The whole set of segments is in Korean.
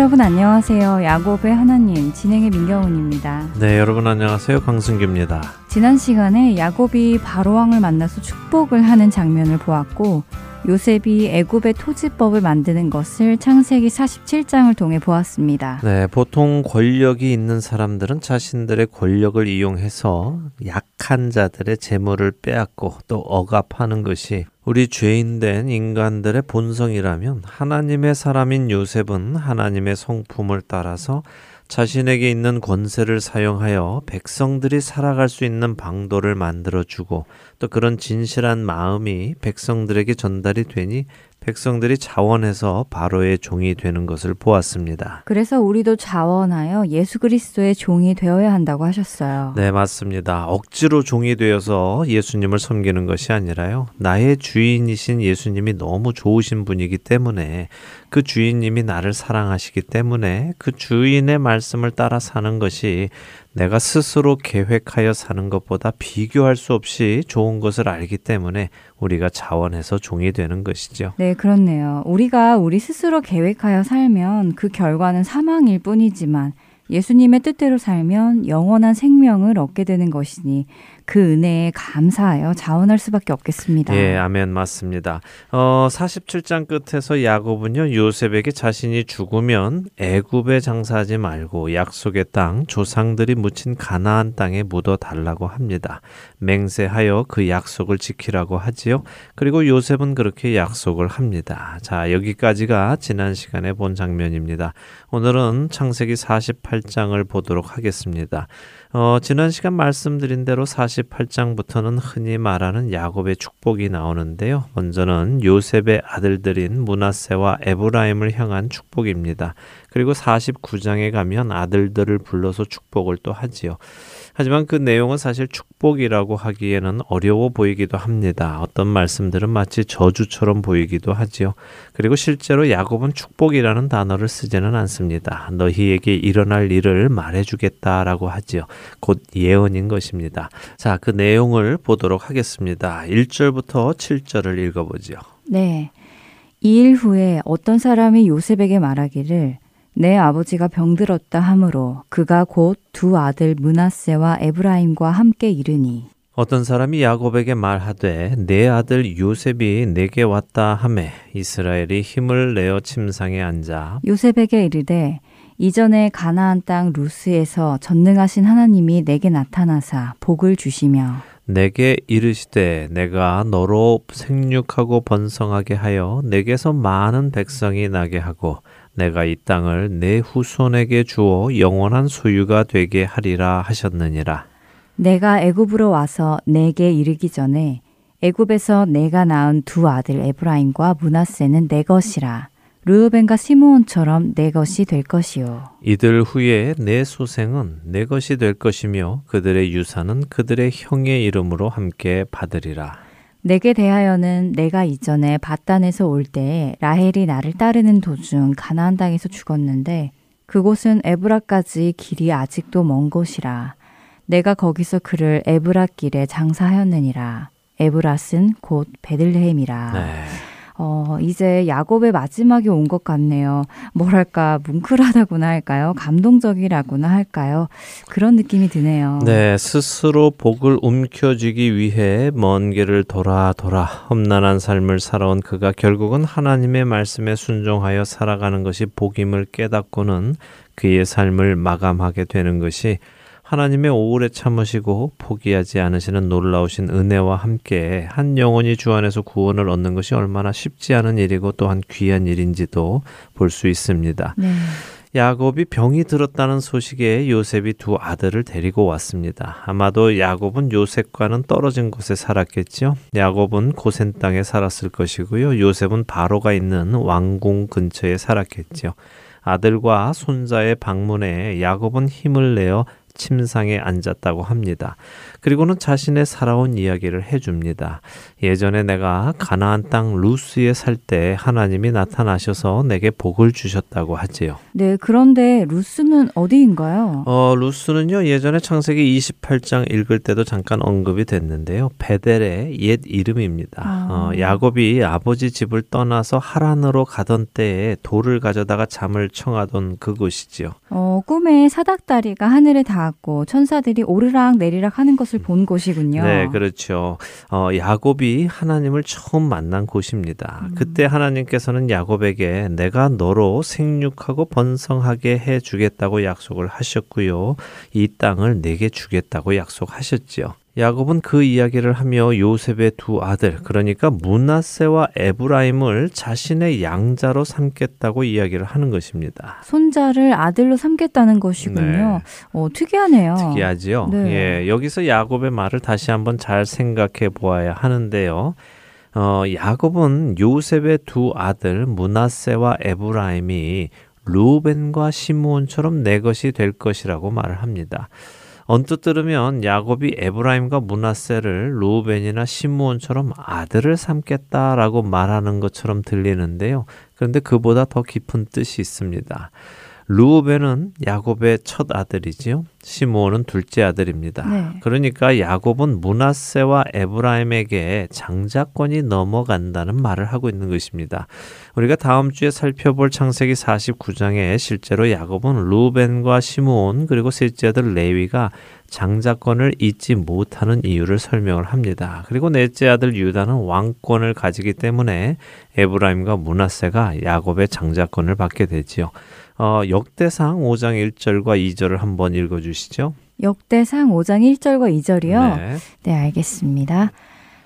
여러분 안녕하세요. 야곱의 하나님 진행의 민경훈입니다. 네, 여러분 안녕하세요. 강승규입니다. 지난 시간에 야곱이 바로왕을 만나서 축복을 하는 장면을 보았고 요셉이 애굽의 토지법을 만드는 것을 창세기 47장을 통해 보았습니다. 네, 보통 권력이 있는 사람들은 자신들의 권력을 이용해서 약한 자들의 재물을 빼앗고 또 억압하는 것이 우리 죄인된 인간들의 본성이라면 하나님의 사람인 요셉은 하나님의 성품을 따라서 자신에게 있는 권세를 사용하여 백성들이 살아갈 수 있는 방도를 만들어주고 또 그런 진실한 마음이 백성들에게 전달이 되니 백성들이 자원해서 바로의 종이 되는 것을 보았습니다. 그래서 우리도 자원하여 예수 그리스도의 종이 되어야 한다고 하셨어요. 네, 맞습니다. 억지로 종이 되어서 예수님을 섬기는 것이 아니라요. 나의 주인이신 예수님이 너무 좋으신 분이기 때문에 그 주인님이 나를 사랑하시기 때문에 그 주인의 말씀을 따라 사는 것이 내가 스스로 계획하여 사는 것보다 비교할 수 없이 좋은 것을 알기 때문에 우리가 자원해서 종이 되는 것이죠. 네, 그렇네요. 우리가 우리 스스로 계획하여 살면 그 결과는 사망일 뿐이지만 예수님의 뜻대로 살면 영원한 생명을 얻게 되는 것이니 그 은혜에 감사하여 자원할 수밖에 없겠습니다. 예, 아멘 맞습니다. 어, 47장 끝에서 야곱은요 요셉에게 자신이 죽으면 애굽에 장사하지 말고 약속의 땅 조상들이 묻힌 가나안 땅에 묻어 달라고 합니다. 맹세하여 그 약속을 지키라고 하지요. 그리고 요셉은 그렇게 약속을 합니다. 자, 여기까지가 지난 시간에 본 장면입니다. 오늘은 창세기 48장을 보도록 하겠습니다. 어, 지난 시간 말씀드린 대로 48장부터는 흔히 말하는 야곱의 축복이 나오는데요. 먼저는 요셉의 아들들인 문하세와 에브라임을 향한 축복입니다. 그리고 49장에 가면 아들들을 불러서 축복을 또 하지요. 하지만 그 내용은 사실 축복이라고 하기에는 어려워 보이기도 합니다. 어떤 말씀들은 마치 저주처럼 보이기도 하지요. 그리고 실제로 야곱은 축복이라는 단어를 쓰지는 않습니다. 너희에게 일어날 일을 말해주겠다라고 하지요. 곧 예언인 것입니다. 자, 그 내용을 보도록 하겠습니다. 1절부터 7절을 읽어보지요. 네. 이 일 후에 어떤 사람이 요셉에게 말하기를 내 아버지가 병들었다 하므로 그가 곧 두 아들 문하세와 에브라임과 함께 이르니. 어떤 사람이 야곱에게 말하되 내 아들 요셉이 내게 왔다 하매 이스라엘이 힘을 내어 침상에 앉아 요셉에게 이르되 이전에 가나안 땅 루스에서 전능하신 하나님이 내게 나타나사 복을 주시며 내게 이르시되 내가 너로 생육하고 번성하게 하여 내게서 많은 백성이 나게 하고 내가 이 땅을 내 후손에게 주어 영원한 소유가 되게 하리라 하셨느니라. 내가 애굽으로 와서 내게 이르기 전에 애굽에서 내가 낳은 두 아들 에브라임과 문하세는 내 것이라. 르우벤과 시므온처럼 내 것이 될 것이요. 이들 후에 내 소생은 내 것이 될 것이며 그들의 유산은 그들의 형의 이름으로 함께 받으리라. 내게 대하여는 내가 이전에 바단에서 올 때에 라헬이 나를 따르는 도중 가나안 땅에서 죽었는데 그곳은 에브라까지 길이 아직도 먼 곳이라. 내가 거기서 그를 에브라 길에 장사하였느니라. 에브라스는 곧 베들레헴이라. 네. 어, 이제 야곱의 마지막이 온 것 같네요. 뭐랄까, 뭉클하다고나 할까요? 감동적이라고나 할까요? 그런 느낌이 드네요. 네, 스스로 복을 움켜쥐기 위해 먼 길을 돌아 돌아 험난한 삶을 살아온 그가 결국은 하나님의 말씀에 순종하여 살아가는 것이 복임을 깨닫고는 그의 삶을 마감하게 되는 것이 하나님의 오래 참으시고 포기하지 않으시는 놀라우신 은혜와 함께 한 영혼이 주 안에서 구원을 얻는 것이 얼마나 쉽지 않은 일이고 또한 귀한 일인지도 볼 수 있습니다. 네. 야곱이 병이 들었다는 소식에 요셉이 두 아들을 데리고 왔습니다. 아마도 야곱은 요셉과는 떨어진 곳에 살았겠지요. 야곱은 고센 땅에 살았을 것이고요. 요셉은 바로가 있는 왕궁 근처에 살았겠지요. 아들과 손자의 방문에 야곱은 힘을 내어 침상에 앉았다고 합니다. 그리고는 자신의 살아온 이야기를 해줍니다. 예전에 내가 가나안 땅 루스에 살 때 하나님이 나타나셔서 내게 복을 주셨다고 하지요. 네, 그런데 루스는 어디인가요? 어, 루스는요, 예전에 창세기 28장 읽을 때도 잠깐 언급이 됐는데요. 베델의 옛 이름입니다. 아. 어, 야곱이 아버지 집을 떠나서 하란으로 가던 때에 돌을 가져다가 잠을 청하던 그곳이지요. 어, 꿈에 사닥다리가 하늘에 닿았고 천사들이 오르락 내리락 하는 것을 본 곳이군요. 네, 그렇죠. 어, 야곱이 하나님을 처음 만난 곳입니다. 음. 그때 하나님께서는 야곱에게 내가 너로 생육하고 번성하게 해 주겠다고 약속을 하셨고요. 이 땅을 내게 주겠다고 약속하셨지요. 야곱은 그 이야기를 하며 요셉의 두 아들, 그러니까 문하세와 에브라임을 자신의 양자로 삼겠다고 이야기를 하는 것입니다. 손자를 아들로 삼겠다는 것이군요. 어, 특이하네요. 특이하지요. 네. 예, 여기서 야곱의 말을 다시 한번 잘 생각해 보아야 하는데요. 어, 야곱은 요셉의 두 아들 문하세와 에브라임이 루벤과 시므온처럼 내 것이 될 것이라고 말을 합니다. 언뜻 들으면 야곱이 에브라임과 문하세를 루벤이나 시므온처럼 아들을 삼겠다라고 말하는 것처럼 들리는데요. 그런데 그보다 더 깊은 뜻이 있습니다. 루벤은 야곱의 첫 아들이지요. 시므온은 둘째 아들입니다. 네. 그러니까 야곱은 문하세와 에브라임에게 장자권이 넘어간다는 말을 하고 있는 것입니다. 우리가 다음 주에 살펴볼 창세기 49장에 실제로 야곱은 루벤과 시므온 그리고 셋째 아들 레위가 장자권을 잊지 못하는 이유를 설명을 합니다. 그리고 넷째 아들 유다는 왕권을 가지기 때문에 에브라임과 문하세가 야곱의 장자권을 받게 되지요. 어, 역대상 5장 1절과 2절을 한번 읽어 주시죠. 역대상 5장 1절과 2절이요. 네. 네, 알겠습니다.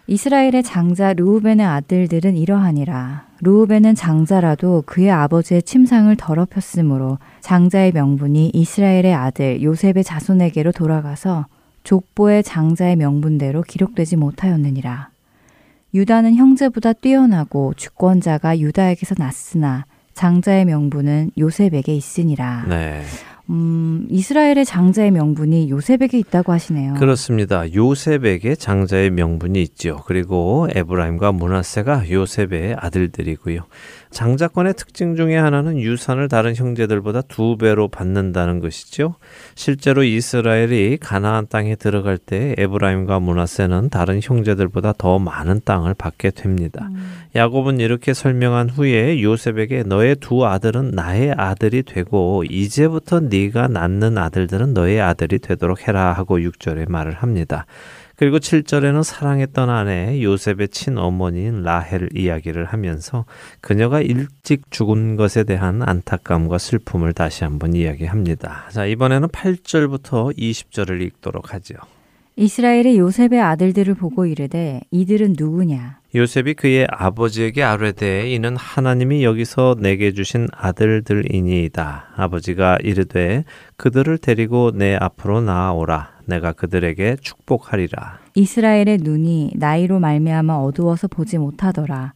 이스라엘의 장자 르우벤의 아들들은 이러하니라. 르우벤은 장자라도 그의 아버지의 침상을 더럽혔으므로 장자의 명분이 이스라엘의 아들 요셉의 자손에게로 돌아가서 족보의 장자의 명분대로 기록되지 못하였느니라. 유다는 형제보다 뛰어나고 주권자가 유다에게서 났으나 장자의 명분은 요셉에게 있으니라. 네. 음, 이스라엘의 장자의 명분이 요셉에게 있다고 하시네요. 그렇습니다. 요셉에게 장자의 명분이 있지요. 그리고 에브라임과 문하세가 요셉의 아들들이고요. 장자권의 특징 중에 하나는 유산을 다른 형제들보다 두 배로 받는다는 것이죠. 실제로 이스라엘이 가나안 땅에 들어갈 때 에브라임과 문하세는 다른 형제들보다 더 많은 땅을 받게 됩니다. 야곱은 이렇게 설명한 후에 요셉에게 너의 두 아들은 나의 아들이 되고 이제부터 네가 낳는 아들들은 너의 아들이 되도록 해라 하고 6절에 말을 합니다. 그리고 7절에는 사랑했던 아내 요셉의 친어머니인 라헬 이야기를 하면서 그녀가 일찍 죽은 것에 대한 안타까움과 슬픔을 다시 한번 이야기합니다. 자, 이번에는 8절부터 20절을 읽도록 하죠. 이스라엘이 요셉의 아들들을 보고 이르되 이들은 누구냐? 요셉이 그의 아버지에게 아뢰되 이는 하나님이 여기서 내게 주신 아들들이니이다. 아버지가 이르되 그들을 데리고 내 앞으로 나아오라. 내가 그들에게 축복하리라. 이스라엘의 눈이 나이로 말미암아 어두워서 보지 못하더라.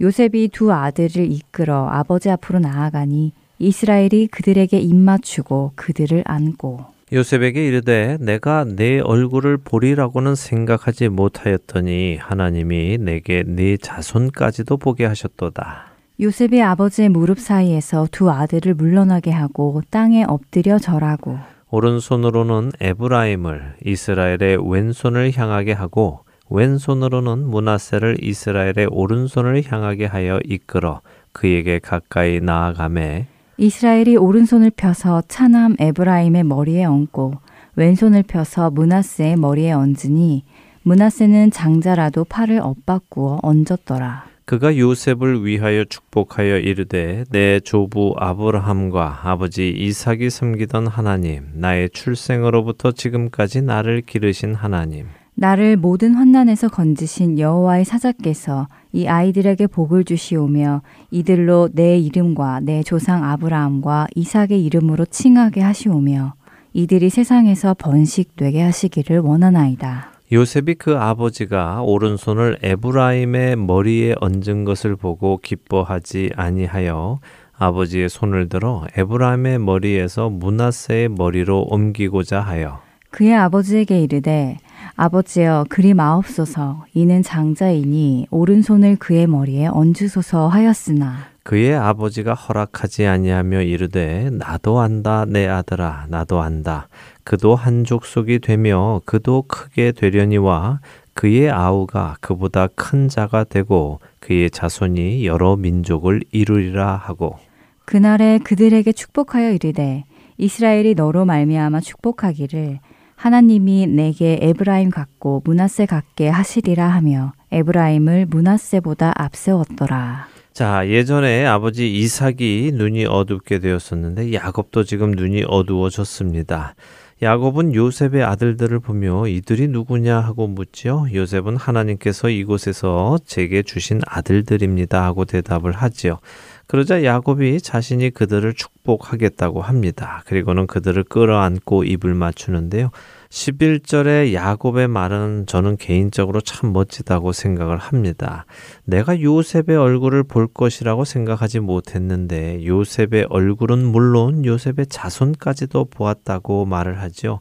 요셉이 두 아들을 이끌어 아버지 앞으로 나아가니 이스라엘이 그들에게 입맞추고 그들을 안고 요셉에게 이르되 내가 내 얼굴을 보리라고는 생각하지 못하였더니 하나님이 내게 네 자손까지도 보게 하셨도다. 요셉이 아버지의 무릎 사이에서 두 아들을 물러나게 하고 땅에 엎드려 절하고 오른손으로는 에브라임을 이스라엘의 왼손을 향하게 하고 왼손으로는 문하세를 이스라엘의 오른손을 향하게 하여 이끌어 그에게 가까이 나아가매 이스라엘이 오른손을 펴서 차남 에브라임의 머리에 얹고 왼손을 펴서 문하세의 머리에 얹으니 문하세는 장자라도 팔을 엇바꾸어 얹었더라. 그가 요셉을 위하여 축복하여 이르되 내 조부 아브라함과 아버지 이삭이 섬기던 하나님 나의 출생으로부터 지금까지 나를 기르신 하나님 나를 모든 환난에서 건지신 여호와의 사자께서 이 아이들에게 복을 주시오며 이들로 내 이름과 내 조상 아브라함과 이삭의 이름으로 칭하게 하시오며 이들이 세상에서 번식되게 하시기를 원하나이다. 요셉이 그 아버지가 오른손을 에브라임의 머리에 얹은 것을 보고 기뻐하지 아니하여 아버지의 손을 들어 에브라임의 머리에서 문하세의 머리로 옮기고자 하여 그의 아버지에게 이르되 아버지여 그리 마옵소서. 이는 장자이니 오른손을 그의 머리에 얹으소서 하였으나. 그의 아버지가 허락하지 아니하며 이르되 나도 안다 내 아들아 나도 안다. 그도 한 족속이 되며 그도 크게 되려니와 그의 아우가 그보다 큰 자가 되고 그의 자손이 여러 민족을 이루리라 하고. 그날에 그들에게 축복하여 이르되 이스라엘이 너로 말미암아 축복하기를 하나님이 내게 에브라임 같고 문하세 같게 하시리라 하며 에브라임을 문하세보다 앞세웠더라. 자, 예전에 아버지 이삭이 눈이 어둡게 되었었는데 야곱도 지금 눈이 어두워졌습니다. 야곱은 요셉의 아들들을 보며 이들이 누구냐 하고 묻지요. 요셉은 하나님께서 이곳에서 제게 주신 아들들입니다 하고 대답을 하지요. 그러자 야곱이 자신이 그들을 축복하겠다고 합니다. 그리고는 그들을 끌어안고 입을 맞추는데요. 11절의 야곱의 말은 저는 개인적으로 참 멋지다고 생각을 합니다. 내가 요셉의 얼굴을 볼 것이라고 생각하지 못했는데 요셉의 얼굴은 물론 요셉의 자손까지도 보았다고 말을 하죠.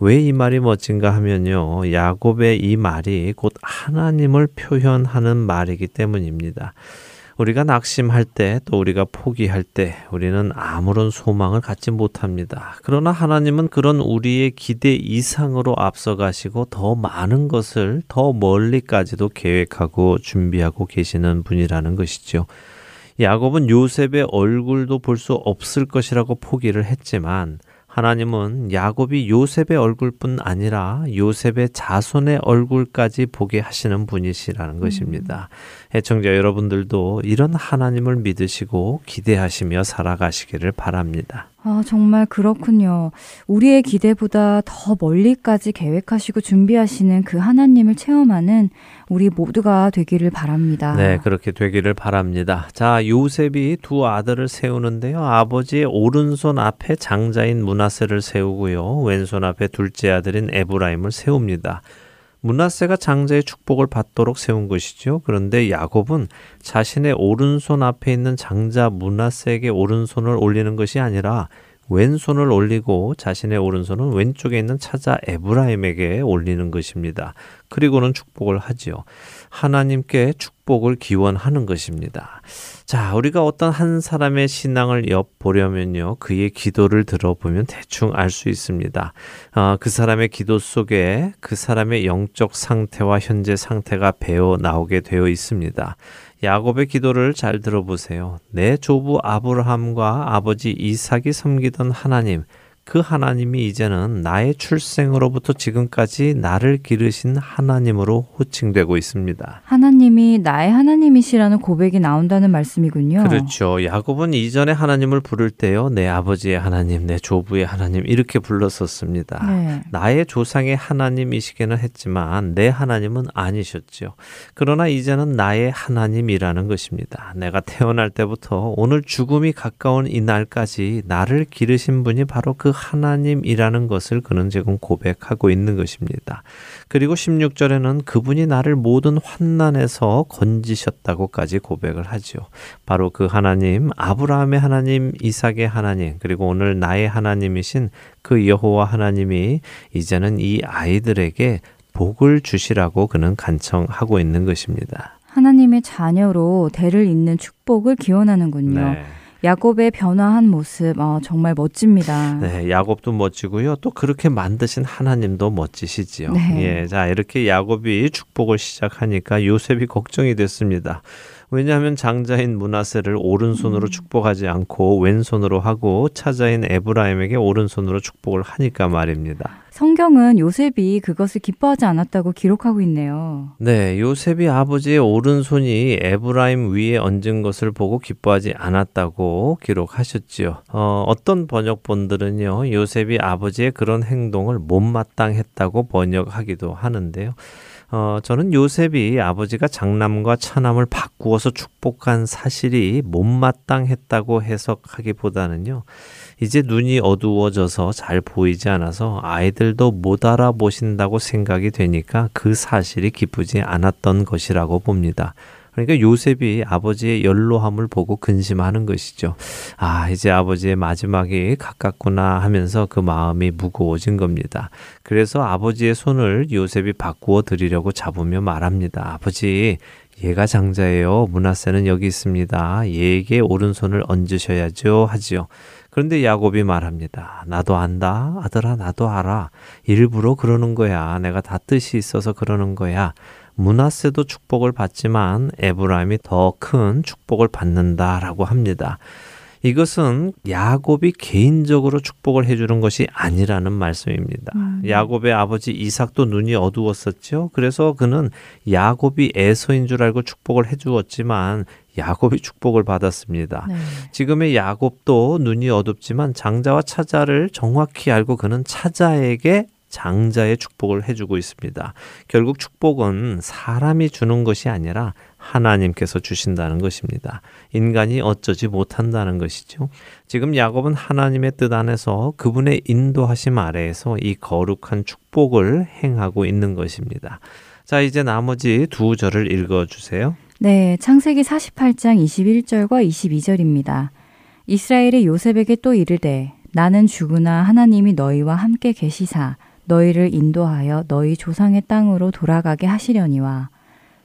왜 이 말이 멋진가 하면요. 야곱의 이 말이 곧 하나님을 표현하는 말이기 때문입니다. 우리가 낙심할 때 또 우리가 포기할 때 우리는 아무런 소망을 갖지 못합니다. 그러나 하나님은 그런 우리의 기대 이상으로 앞서가시고 더 많은 것을 더 멀리까지도 계획하고 준비하고 계시는 분이라는 것이죠. 야곱은 요셉의 얼굴도 볼 수 없을 것이라고 포기를 했지만 하나님은 야곱이 요셉의 얼굴뿐 아니라 요셉의 자손의 얼굴까지 보게 하시는 분이시라는 음. 것입니다. 애청자 여러분들도 이런 하나님을 믿으시고 기대하시며 살아가시기를 바랍니다. 아, 정말 그렇군요. 우리의 기대보다 더 멀리까지 계획하시고 준비하시는 그 하나님을 체험하는 우리 모두가 되기를 바랍니다. 네, 그렇게 되기를 바랍니다. 자, 요셉이 두 아들을 세우는데요. 아버지의 오른손 앞에 장자인 문하세를 세우고요. 왼손 앞에 둘째 아들인 에브라임을 세웁니다. 문하세가 장자의 축복을 받도록 세운 것이죠. 그런데 야곱은 자신의 오른손 앞에 있는 장자 문하세에게 오른손을 올리는 것이 아니라 왼손을 올리고 자신의 오른손은 왼쪽에 있는 차자 에브라임에게 올리는 것입니다. 그리고는 축복을 하지요. 하나님께 축복을 기원하는 것입니다. 자, 우리가 어떤 한 사람의 신앙을 엿보려면요, 그의 기도를 들어보면 대충 알 수 있습니다. 어, 그 사람의 기도 속에 그 사람의 영적 상태와 현재 상태가 배어 나오게 되어 있습니다. 야곱의 기도를 잘 들어보세요. 내 조부 아브라함과 아버지 이삭이 섬기던 하나님, 그 하나님이 이제는 나의 출생으로부터 지금까지 나를 기르신 하나님으로 호칭되고 있습니다. 하나님이 나의 하나님이시라는 고백이 나온다는 말씀이군요. 그렇죠. 야곱은 이전에 하나님을 부를 때요. 내 아버지의 하나님, 내 조부의 하나님 이렇게 불렀었습니다. 네. 나의 조상의 하나님이시기는 했지만 내 하나님은 아니셨죠. 그러나 이제는 나의 하나님이라는 것입니다. 내가 태어날 때부터 오늘 죽음이 가까운 이 날까지 나를 기르신 분이 바로 그 하나님이라는 것을 그는 지금 고백하고 있는 것입니다. 그리고 16절에는 그분이 나를 모든 환난에서 건지셨다고까지 고백을 하죠. 바로 그 하나님, 아브라함의 하나님, 이삭의 하나님, 그리고 오늘 나의 하나님이신 그 여호와 하나님이 이제는 이 아이들에게 복을 주시라고 그는 간청하고 있는 것입니다. 하나님의 자녀로 대를 잇는 축복을 기원하는군요. 네. 야곱의 변화한 모습 어, 정말 멋집니다. 네, 야곱도 멋지고요. 또 그렇게 만드신 하나님도 멋지시지요. 네. 예, 자 이렇게 야곱이 축복을 시작하니까 요셉이 걱정이 됐습니다. 왜냐하면 장자인 문하세를 오른손으로 음. 축복하지 않고 왼손으로 하고 차자인 에브라임에게 오른손으로 축복을 하니까 말입니다. 성경은 요셉이 그것을 기뻐하지 않았다고 기록하고 있네요. 네, 요셉이 아버지의 오른손이 에브라임 위에 얹은 것을 보고 기뻐하지 않았다고 기록하셨지요. 어, 어떤 번역본들은요, 요셉이 아버지의 그런 행동을 못마땅했다고 번역하기도 하는데요. 어, 저는 요셉이 아버지가 장남과 차남을 바꾸어서 축복한 사실이 못마땅했다고 해석하기보다는요, 이제 눈이 어두워져서 잘 보이지 않아서 아이들도 못 알아보신다고 생각이 되니까 그 사실이 기쁘지 않았던 것이라고 봅니다. 그러니까 요셉이 아버지의 연로함을 보고 근심하는 것이죠. 아, 이제 아버지의 마지막이 가깝구나 하면서 그 마음이 무거워진 겁니다. 그래서 아버지의 손을 요셉이 바꾸어 드리려고 잡으며 말합니다. 아버지, 얘가 장자예요. 문하세는 여기 있습니다. 얘에게 오른손을 얹으셔야죠. 하지요. 그런데 야곱이 말합니다. 나도 안다. 아들아, 나도 알아. 일부러 그러는 거야. 내가 다 뜻이 있어서 그러는 거야. 문하세도 축복을 받지만 에브라임이 더 큰 축복을 받는다라고 합니다. 이것은 야곱이 개인적으로 축복을 해주는 것이 아니라는 말씀입니다. 음. 야곱의 아버지 이삭도 눈이 어두웠었죠. 그래서 그는 야곱이 에서인 줄 알고 축복을 해주었지만 야곱이 축복을 받았습니다. 네. 지금의 야곱도 눈이 어둡지만 장자와 차자를 정확히 알고 그는 차자에게 장자의 축복을 해주고 있습니다. 결국 축복은 사람이 주는 것이 아니라 하나님께서 주신다는 것입니다. 인간이 어쩌지 못한다는 것이죠. 지금 야곱은 하나님의 뜻 안에서 그분의 인도하심 아래에서 이 거룩한 축복을 행하고 있는 것입니다. 자, 이제 나머지 두 절을 읽어 주세요. 네, 창세기 48장 21절과 22절입니다. 이스라엘이 요셉에게 또 이르되 나는 죽으나 하나님이 너희와 함께 계시사 너희를 인도하여 너희 조상의 땅으로 돌아가게 하시려니와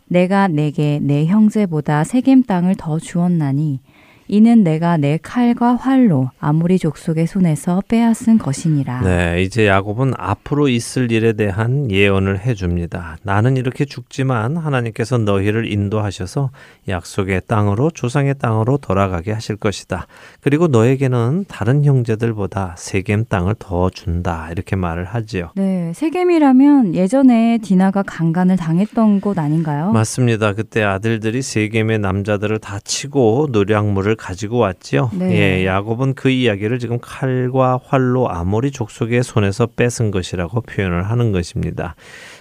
내가 내게 내 형제보다 세겜 땅을 더 주었나니 이는 내가 내 칼과 활로 아무리 족속의 손에서 빼앗은 것이니라. 네, 이제 야곱은 앞으로 있을 일에 대한 예언을 해 줍니다. 나는 이렇게 죽지만 하나님께서 너희를 인도하셔서 약속의 땅으로 조상의 땅으로 돌아가게 하실 것이다. 그리고 너에게는 다른 형제들보다 세겜 땅을 더 준다. 이렇게 말을 하지요. 네, 세겜이라면 예전에 디나가 강간을 당했던 곳 아닌가요? 맞습니다. 그때 아들들이 세겜의 남자들을 다 치고 노량물을 말을 가지고 왔지요. 네. 예, 야곱은 그 이야기를 지금 칼과 활로 아모리 족속의 손에서 뺏은 것이라고 표현을 하는 것입니다.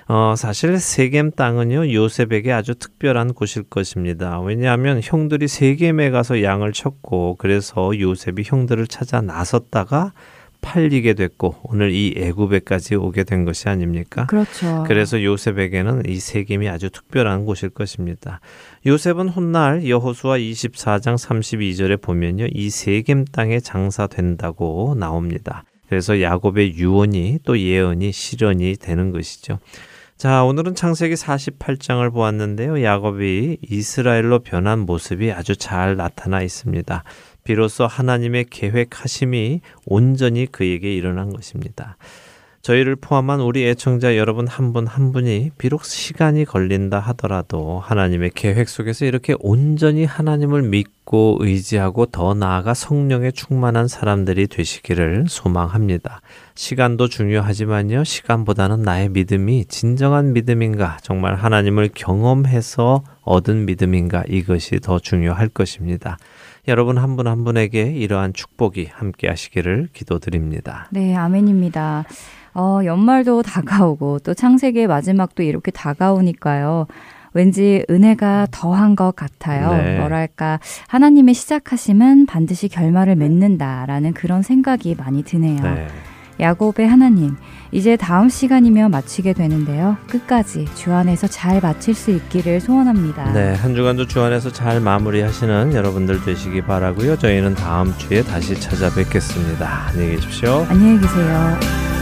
어, 사실 세겜 땅은요 요셉에게 아주 특별한 곳일 것입니다. 왜냐하면 형들이 세겜에 가서 양을 쳤고 그래서 요셉이 형들을 찾아 나섰다가 팔리게 됐고 오늘 이 애굽에까지 오게 된 것이 아닙니까? 그렇죠. 그래서 요셉에게는 이 세겜이 아주 특별한 곳일 것입니다. 요셉은 훗날 여호수아 24장 32절에 보면요. 이 세겜 땅에 장사된다고 나옵니다. 그래서 야곱의 유언이 또 예언이 실현이 되는 것이죠. 자, 오늘은 창세기 48장을 보았는데요. 야곱이 이스라엘로 변한 모습이 아주 잘 나타나 있습니다. 비로소 하나님의 계획하심이 온전히 그에게 일어난 것입니다. 저희를 포함한 우리 애청자 여러분 한 분한 한 분이 비록 시간이 걸린다 하더라도 하나님의 계획 속에서 이렇게 온전히 하나님을 믿고 의지하고 더 나아가 성령에 충만한 사람들이 되시기를 소망합니다. 시간도 중요하지만요, 시간보다는 나의 믿음이 진정한 믿음인가, 정말 하나님을 경험해서 얻은 믿음인가, 이것이 더 중요할 것입니다. 여러분 한 분한 한 분에게 이러한 축복이 함께 하시기를 기도드립니다. 네, 아멘입니다. 어, 연말도 다가오고 또 창세기의 마지막도 이렇게 다가오니까요. 왠지 은혜가 더한 것 같아요. 네. 뭐랄까 하나님의 시작하심은 반드시 결말을 맺는다라는 그런 생각이 많이 드네요. 네. 야곱의 하나님, 이제 다음 시간이면 마치게 되는데요. 끝까지 주 안에서 잘 마칠 수 있기를 소원합니다. 네, 한 주간도 주 안에서 잘 마무리하시는 여러분들 되시기 바라고요. 저희는 다음 주에 다시 찾아뵙겠습니다. 안녕히 계십시오. 안녕히 계세요.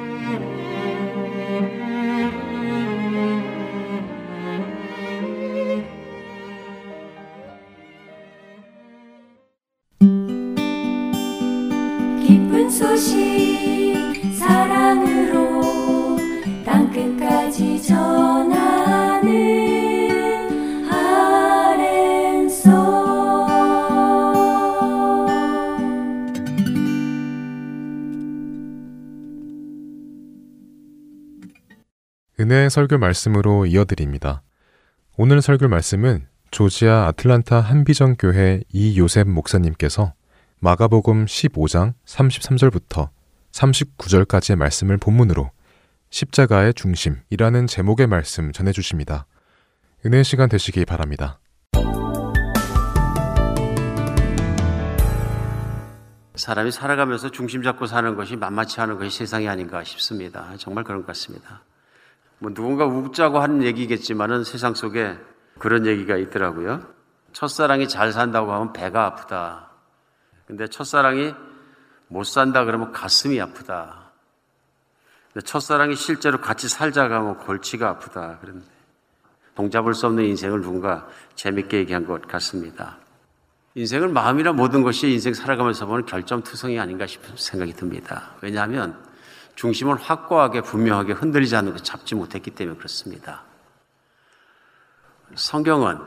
은혜의 설교 말씀으로 이어드립니다. 오늘 설교 말씀은 조지아 아틀란타 한비전 교회 이요셉 목사님께서 마가복음 15장 33절부터 39절까지의 말씀을 본문으로 십자가의 중심이라는 제목의 말씀 전해 주십니다. 은혜 시간 되시기 바랍니다. 사람이 살아가면서 중심 잡고 사는 것이 만만치 않은 것이 세상이 아닌가 싶습니다. 정말 그런 것 같습니다. 뭐 누군가 웃자고 하는 얘기겠지만은 세상 속에 그런 얘기가 있더라고요. 첫사랑이 잘 산다고 하면 배가 아프다. 근데 첫사랑이 못 산다 그러면 가슴이 아프다. 근데 첫사랑이 실제로 같이 살자가 하면 골치가 아프다. 그런데 동잡을 수 없는 인생을 누군가 재밌게 얘기한 것 같습니다. 인생은 마음이나 모든 것이 인생 살아가면서 보는 결점투성이 아닌가 싶은 생각이 듭니다. 왜냐하면 중심을 확고하게 분명하게 흔들리지 않는 것 잡지 못했기 때문에 그렇습니다. 성경은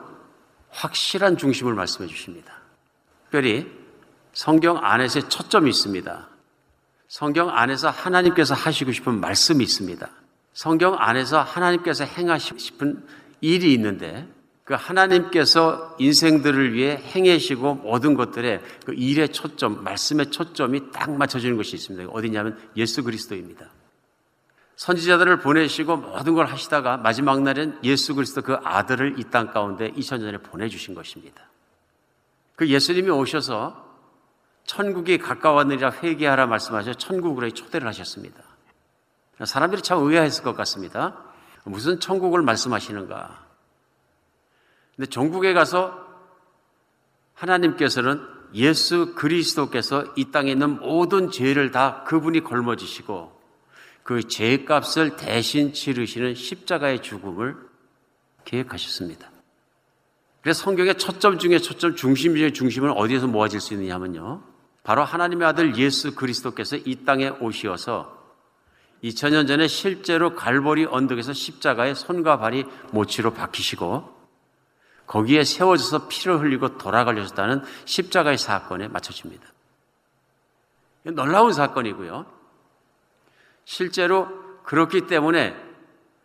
확실한 중심을 말씀해 주십니다. 특별히 성경 안에서 초점이 있습니다. 성경 안에서 하나님께서 하시고 싶은 말씀이 있습니다. 성경 안에서 하나님께서 행하시고 싶은 일이 있는데 그 하나님께서 인생들을 위해 행하시고 모든 것들에 그 일의 초점, 말씀의 초점이 딱 맞춰지는 것이 있습니다. 어디냐면 예수 그리스도입니다. 선지자들을 보내시고 모든 걸 하시다가 마지막 날엔 예수 그리스도 그 아들을 이 땅 가운데 2000년 전에 보내주신 것입니다. 그 예수님이 오셔서 천국이 가까웠느니라 회개하라 말씀하셔 천국으로 초대를 하셨습니다. 사람들이 참 의아했을 것 같습니다. 무슨 천국을 말씀하시는가? 근데 전국에 가서 하나님께서는 예수 그리스도께서 이 땅에 있는 모든 죄를 다 그분이 걸머지시고 그 죄값을 대신 치르시는 십자가의 죽음을 계획하셨습니다. 그래서 성경의 초점 중에 초점, 중심 중에 중심은 어디에서 모아질 수 있느냐면요. 바로 하나님의 아들 예수 그리스도께서 이 땅에 오시어서 2000년 전에 실제로 갈보리 언덕에서 십자가에 손과 발이 모치로 박히시고 거기에 세워져서 피를 흘리고 돌아가셨다는 십자가의 사건에 맞춰집니다. 놀라운 사건이고요. 실제로 그렇기 때문에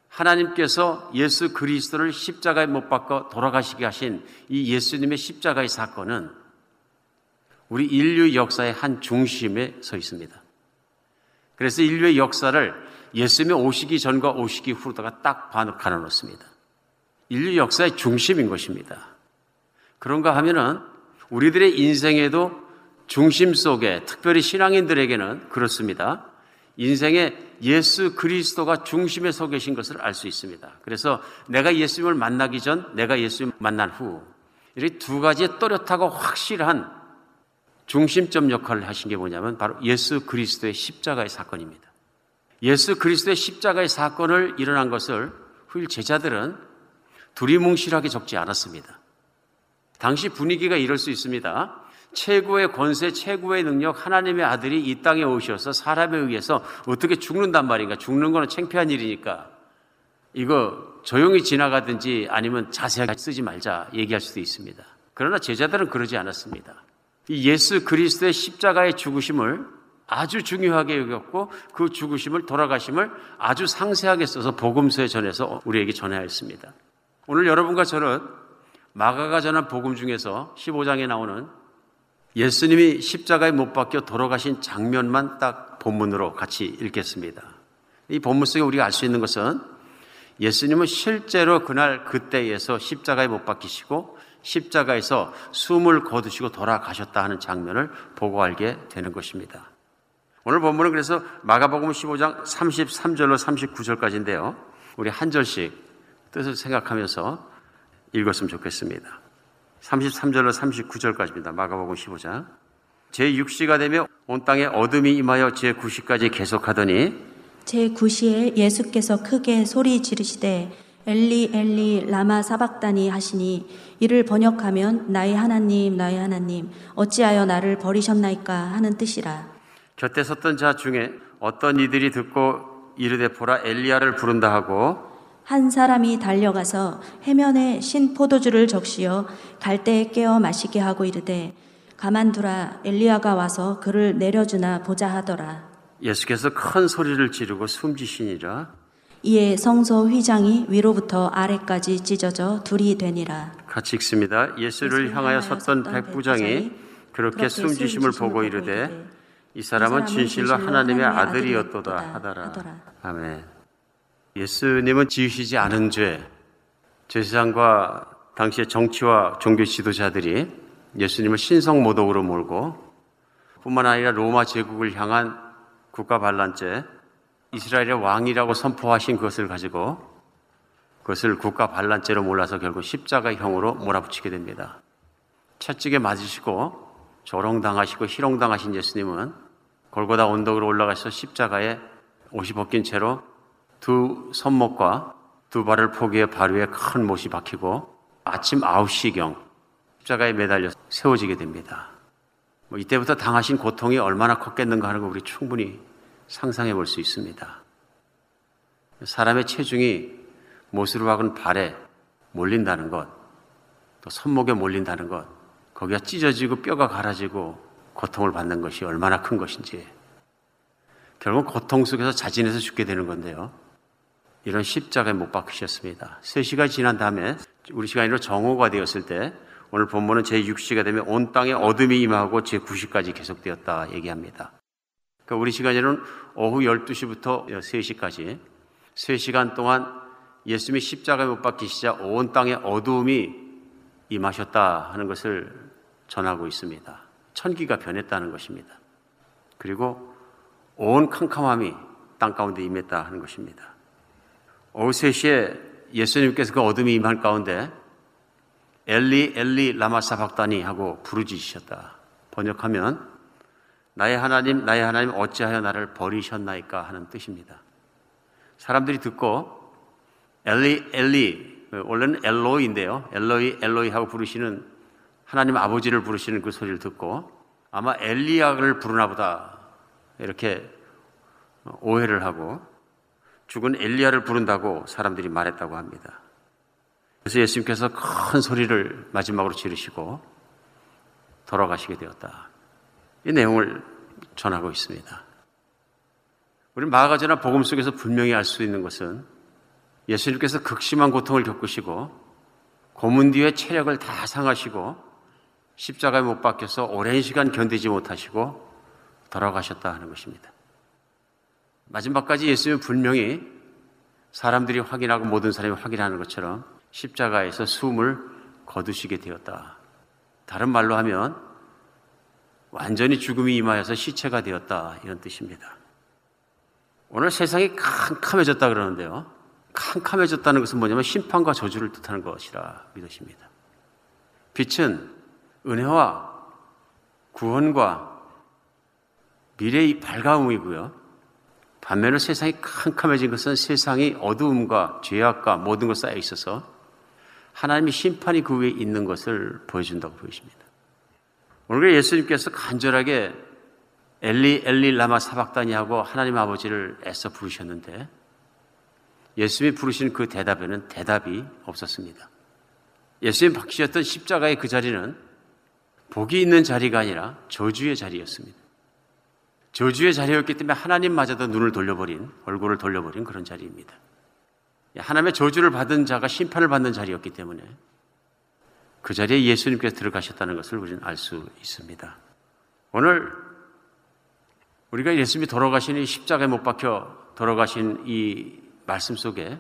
하나님께서 예수 그리스도를 십자가에 못 박아 돌아가시게 하신 이 예수님의 십자가의 사건은 우리 인류 역사의 한 중심에 서 있습니다. 그래서 인류의 역사를 예수님이 오시기 전과 오시기 후로다가 딱 가눠 놓습니다. 인류 역사의 중심인 것입니다. 그런가 하면은 우리들의 인생에도 중심 속에 특별히 신앙인들에게는 그렇습니다. 인생에 예수 그리스도가 중심에 서 계신 것을 알 수 있습니다. 그래서 내가 예수님을 만나기 전, 내가 예수님 만난 후, 이렇게 두 가지의 또렷하고 확실한 중심점 역할을 하신 게 뭐냐면 바로 예수 그리스도의 십자가의 사건입니다. 예수 그리스도의 십자가의 사건을 일어난 것을 후일 제자들은 두리뭉실하게 적지 않았습니다. 당시 분위기가 이럴 수 있습니다. 최고의 권세, 최고의 능력, 하나님의 아들이 이 땅에 오셔서 사람에 의해서 어떻게 죽는단 말인가? 죽는 거는 창피한 일이니까 이거 조용히 지나가든지 아니면 자세하게 쓰지 말자 얘기할 수도 있습니다. 그러나 제자들은 그러지 않았습니다. 이 예수 그리스도의 십자가의 죽으심을 아주 중요하게 여겼고 그 죽으심을 돌아가심을 아주 상세하게 써서 복음서에 전해서 우리에게 전해야 했습니다. 오늘 여러분과 저는 마가가 전한 복음 중에서 15장에 나오는 예수님이 십자가에 못 박혀 돌아가신 장면만 딱 본문으로 같이 읽겠습니다. 이 본문 속에 우리가 알 수 있는 것은 예수님은 실제로 그날 그때에서 십자가에 못 박히시고 십자가에서 숨을 거두시고 돌아가셨다 하는 장면을 보고 알게 되는 것입니다. 오늘 본문은 그래서 마가복음 15장 33절로 39절까지인데요. 우리 한 절씩 뜻을 생각하면서 읽었으면 좋겠습니다. 33절로 39절까지입니다. 마가복음 15장. 제6시가 되며 온 땅에 어둠이 임하여 제9시까지 계속하더니 제9시에 예수께서 크게 소리 지르시되 엘리 엘리 라마 사박다니 하시니 이를 번역하면 나의 하나님 나의 하나님 어찌하여 나를 버리셨나이까 하는 뜻이라 곁에 섰던 자 중에 어떤 이들이 듣고 이르되 보라 엘리야를 부른다 하고 한 사람이 달려가서 해면에 신 포도주를 적시어 갈대에 깨어 마시게 하고 이르되 가만두라 엘리야가 와서 그를 내려주나 보자 하더라 예수께서 큰 소리를 지르고 숨지시니라 이에 성소 휘장이 위로부터 아래까지 찢어져 둘이 되니라. 같이 읽습니다. 예수를 향하여 섰던 백부장이 그렇게 숨지심을 보고 이르되 이 사람은 진실로 하나님의 아들이었도다 하더라. 아멘. 예수님은 지으시지 않은 죄, 제사장과 당시의 정치와 종교 지도자들이 예수님을 신성 모독으로 몰고 뿐만 아니라 로마 제국을 향한 국가 반란죄, 이스라엘의 왕이라고 선포하신 그것을 가지고 그것을 국가 반란죄로 몰라서 결국 십자가형으로 몰아붙이게 됩니다. 채찍에 맞으시고 조롱당하시고 희롱당하신 예수님은 골고다 언덕으로 올라가서 십자가에 옷이 벗긴 채로 두 손목과 두 발을 포기해 발 위에 큰 못이 박히고 아침 9시경 십자가에 매달려 세워지게 됩니다. 뭐 이때부터 당하신 고통이 얼마나 컸겠는가 하는 걸 우리 충분히 상상해 볼 수 있습니다. 사람의 체중이 못으로 박은 발에 몰린다는 것, 또 손목에 몰린다는 것, 거기가 찢어지고 뼈가 갈아지고 고통을 받는 것이 얼마나 큰 것인지 결국 고통 속에서 자진해서 죽게 되는 건데요. 이런 십자가에 못 박히셨습니다. 3시가 지난 다음에 우리 시간으로 정오가 되었을 때 오늘 본문은 제6시가 되면 온 땅에 어둠이 임하고 제9시까지 계속되었다 얘기합니다. 그러니까 우리 시간에는 오후 12시부터 3시까지 3시간 동안 예수님이 십자가에 못 박히시자 온 땅에 어두움이 임하셨다 하는 것을 전하고 있습니다. 천기가 변했다는 것입니다. 그리고 온 캄캄함이 땅 가운데 임했다 하는 것입니다. 오후 3시에 예수님께서 그 어둠이 임할 가운데 엘리 엘리 라마 사 박다니 하고 부르짖으셨다. 번역하면 나의 하나님 나의 하나님 어찌하여 나를 버리셨나이까 하는 뜻입니다. 사람들이 듣고 엘리 엘리 원래는 엘로이인데요. 엘로이 엘로이 하고 부르시는 하나님 아버지를 부르시는 그 소리를 듣고 아마 엘리야를 부르나 보다 이렇게 오해를 하고 죽은 엘리야를 부른다고 사람들이 말했다고 합니다. 그래서 예수님께서 큰 소리를 마지막으로 지르시고 돌아가시게 되었다. 이 내용을 전하고 있습니다. 우리 마가제나 복음 속에서 분명히 알 수 있는 것은 예수님께서 극심한 고통을 겪으시고 고문 뒤에 체력을 다 상하시고 십자가에 못 박혀서 오랜 시간 견디지 못하시고 돌아가셨다 하는 것입니다. 마지막까지 예수님은 분명히 사람들이 확인하고 모든 사람이 확인하는 것처럼 십자가에서 숨을 거두시게 되었다. 다른 말로 하면 완전히 죽음이 임하여서 시체가 되었다. 이런 뜻입니다. 오늘 세상이 캄캄해졌다 그러는데요. 캄캄해졌다는 것은 뭐냐면 심판과 저주를 뜻하는 것이라 믿으십니다. 빛은 은혜와 구원과 미래의 밝아움이고요. 반면에 세상이 캄캄해진 것은 세상이 어두움과 죄악과 모든 것 쌓여 있어서 하나님의 심판이 그 위에 있는 것을 보여준다고 보여집니다. 오늘 예수님께서 간절하게 엘리 엘리 라마 사박다니 하고 하나님 아버지를 애써 부르셨는데 예수님이 부르신 그 대답에는 대답이 없었습니다. 예수님 박히셨던 십자가의 그 자리는 복이 있는 자리가 아니라 저주의 자리였습니다. 저주의 자리였기 때문에 하나님마저도 눈을 돌려버린, 얼굴을 돌려버린 그런 자리입니다. 하나님의 저주를 받은 자가 심판을 받는 자리였기 때문에 그 자리에 예수님께서 들어가셨다는 것을 우리는 알 수 있습니다. 오늘 우리가 예수님이 돌아가신 이 십자가에 못 박혀 돌아가신 이 말씀 속에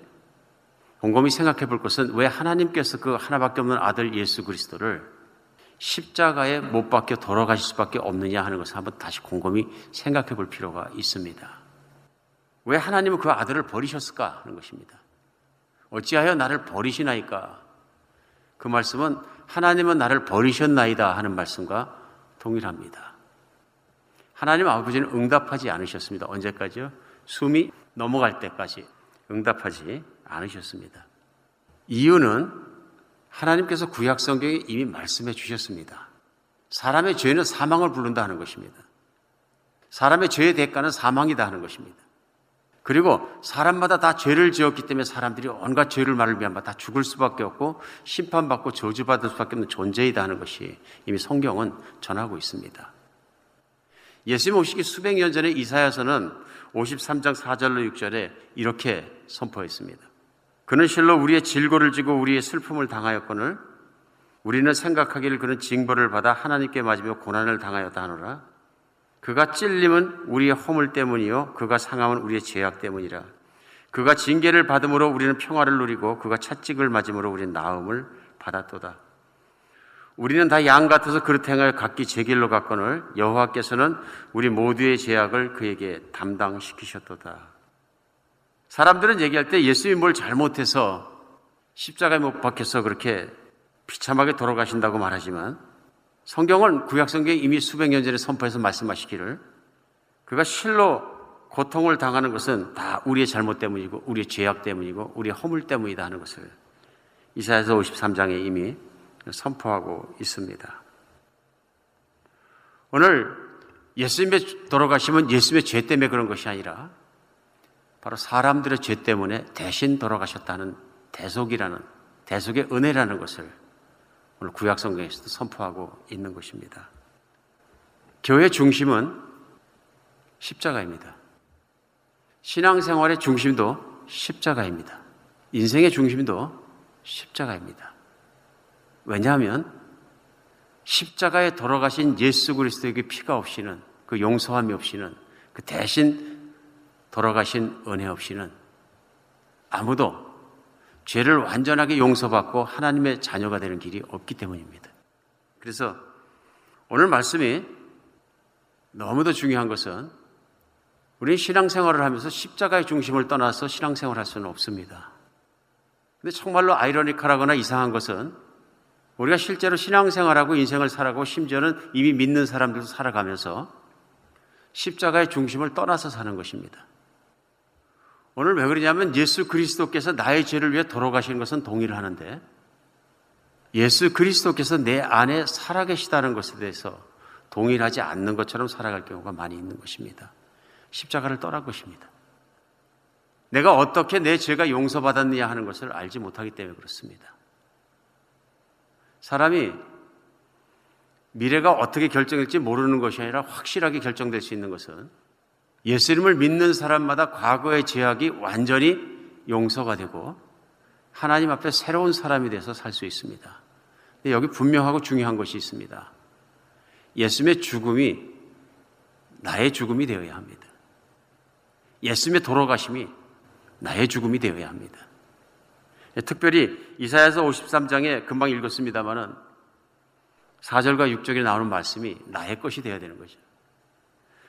곰곰이 생각해 볼 것은 왜 하나님께서 그 하나밖에 없는 아들 예수 그리스도를 십자가에 못 박혀 돌아가실 수밖에 없느냐 하는 것을 한번 다시 곰곰이 생각해 볼 필요가 있습니다. 왜 하나님은 그 아들을 버리셨을까 하는 것입니다. 어찌하여 나를 버리시나이까? 그 말씀은 하나님은 나를 버리셨나이다 하는 말씀과 동일합니다. 하나님 아버지는 응답하지 않으셨습니다. 언제까지요? 숨이 넘어갈 때까지 응답하지 않으셨습니다. 이유는 하나님께서 구약 성경에 이미 말씀해 주셨습니다. 사람의 죄는 사망을 부른다 하는 것입니다. 사람의 죄의 대가는 사망이다 하는 것입니다. 그리고 사람마다 다 죄를 지었기 때문에 사람들이 온갖 죄를 위한 다 죽을 수밖에 없고 심판받고 저주받을 수밖에 없는 존재이다 하는 것이 이미 성경은 전하고 있습니다. 예수님 오시기 수백 년 전에 이사야서는 53장 4절로 6절에 이렇게 선포했습니다. 그는 실로 우리의 질고를 지고 우리의 슬픔을 당하였거늘 우리는 생각하기를 그는 징벌을 받아 하나님께 맞으며 고난을 당하였다 하노라. 그가 찔림은 우리의 허물 때문이요 그가 상함은 우리의 죄악 때문이라. 그가 징계를 받음으로 우리는 평화를 누리고 그가 채찍을 맞음으로 우리는 나음을 받았도다. 우리는 다 양 같아서 그릇 행하여 각기 제 길로 갔거늘 여호와께서는 우리 모두의 죄악을 그에게 담당시키셨도다. 사람들은 얘기할 때 예수님이 뭘 잘못해서 십자가에 못 박혀서 그렇게 비참하게 돌아가신다고 말하지만 성경은 구약 성경에 이미 수백 년 전에 선포해서 말씀하시기를 그가 실로 고통을 당하는 것은 다 우리의 잘못 때문이고 우리의 죄악 때문이고 우리의 허물 때문이다 하는 것을 이사야서 53장에 이미 선포하고 있습니다. 오늘 예수님의 돌아가심은 예수님의 죄 때문에 그런 것이 아니라 바로 사람들의 죄 때문에 대신 돌아가셨다는 대속이라는 대속의 은혜라는 것을 오늘 구약 성경에서도 선포하고 있는 것입니다. 교회 중심은 십자가입니다. 신앙생활의 중심도 십자가입니다. 인생의 중심도 십자가입니다. 왜냐하면 십자가에 돌아가신 예수 그리스도의 그 피가 없이는 그 용서함이 없이는 그 대신 돌아가신 은혜 없이는 아무도 죄를 완전하게 용서받고 하나님의 자녀가 되는 길이 없기 때문입니다. 그래서 오늘 말씀이 너무도 중요한 것은 우리는 신앙생활을 하면서 십자가의 중심을 떠나서 신앙생활을 할 수는 없습니다. 근데 정말로 아이러니컬하거나 이상한 것은 우리가 실제로 신앙생활하고 인생을 살아가고 심지어는 이미 믿는 사람들도 살아가면서 십자가의 중심을 떠나서 사는 것입니다. 오늘 왜 그러냐면 예수 그리스도께서 나의 죄를 위해 돌아가시는 것은 동의를 하는데 예수 그리스도께서 내 안에 살아계시다는 것에 대해서 동의를 하지 않는 것처럼 살아갈 경우가 많이 있는 것입니다. 십자가를 떠난 것입니다. 내가 어떻게 내 죄가 용서받았느냐 하는 것을 알지 못하기 때문에 그렇습니다. 사람이 미래가 어떻게 결정될지 모르는 것이 아니라 확실하게 결정될 수 있는 것은 예수님을 믿는 사람마다 과거의 죄악이 완전히 용서가 되고 하나님 앞에 새로운 사람이 돼서 살 수 있습니다. 근데 여기 분명하고 중요한 것이 있습니다. 예수님의 죽음이 나의 죽음이 되어야 합니다. 예수님의 돌아가심이 나의 죽음이 되어야 합니다. 특별히 이사야서 53장에 금방 읽었습니다마는 4절과 6절에 나오는 말씀이 나의 것이 되어야 되는 거죠.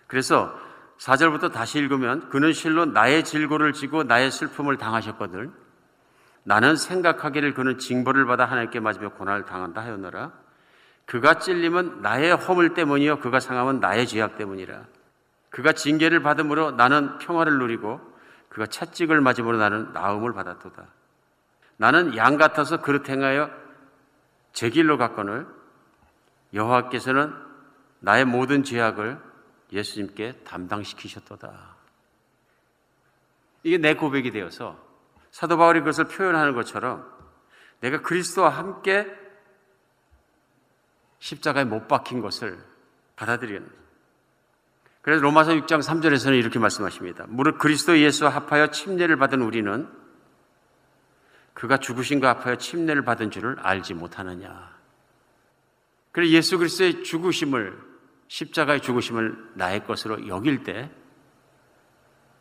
그래서 4절부터 다시 읽으면 그는 실로 나의 질고를 지고 나의 슬픔을 당하셨거든. 나는 생각하기를 그는 징벌을 받아 하나님께 맞으며 고난을 당한다 하였노라. 그가 찔림은 나의 허물 때문이요 그가 상함은 나의 죄악 때문이라. 그가 징계를 받음으로 나는 평화를 누리고 그가 채찍을 맞음으로 나는 나음을 받았도다. 나는 양 같아서 그릇 행하여 제 길로 갔거늘 여호와께서는 나의 모든 죄악을 예수님께 담당시키셨도다. 이게 내 고백이 되어서 사도 바울이 그것을 표현하는 것처럼 내가 그리스도와 함께 십자가에 못 박힌 것을 받아들이는 그래서 로마서 6장 3절에서는 이렇게 말씀하십니다. 무릇 그리스도 예수와 합하여 침례를 받은 우리는 그가 죽으신 거 앞하여 침례를 받은 줄을 알지 못하느냐. 그래서 예수 그리스도의 죽으심을 십자가의 죽으심을 나의 것으로 여길 때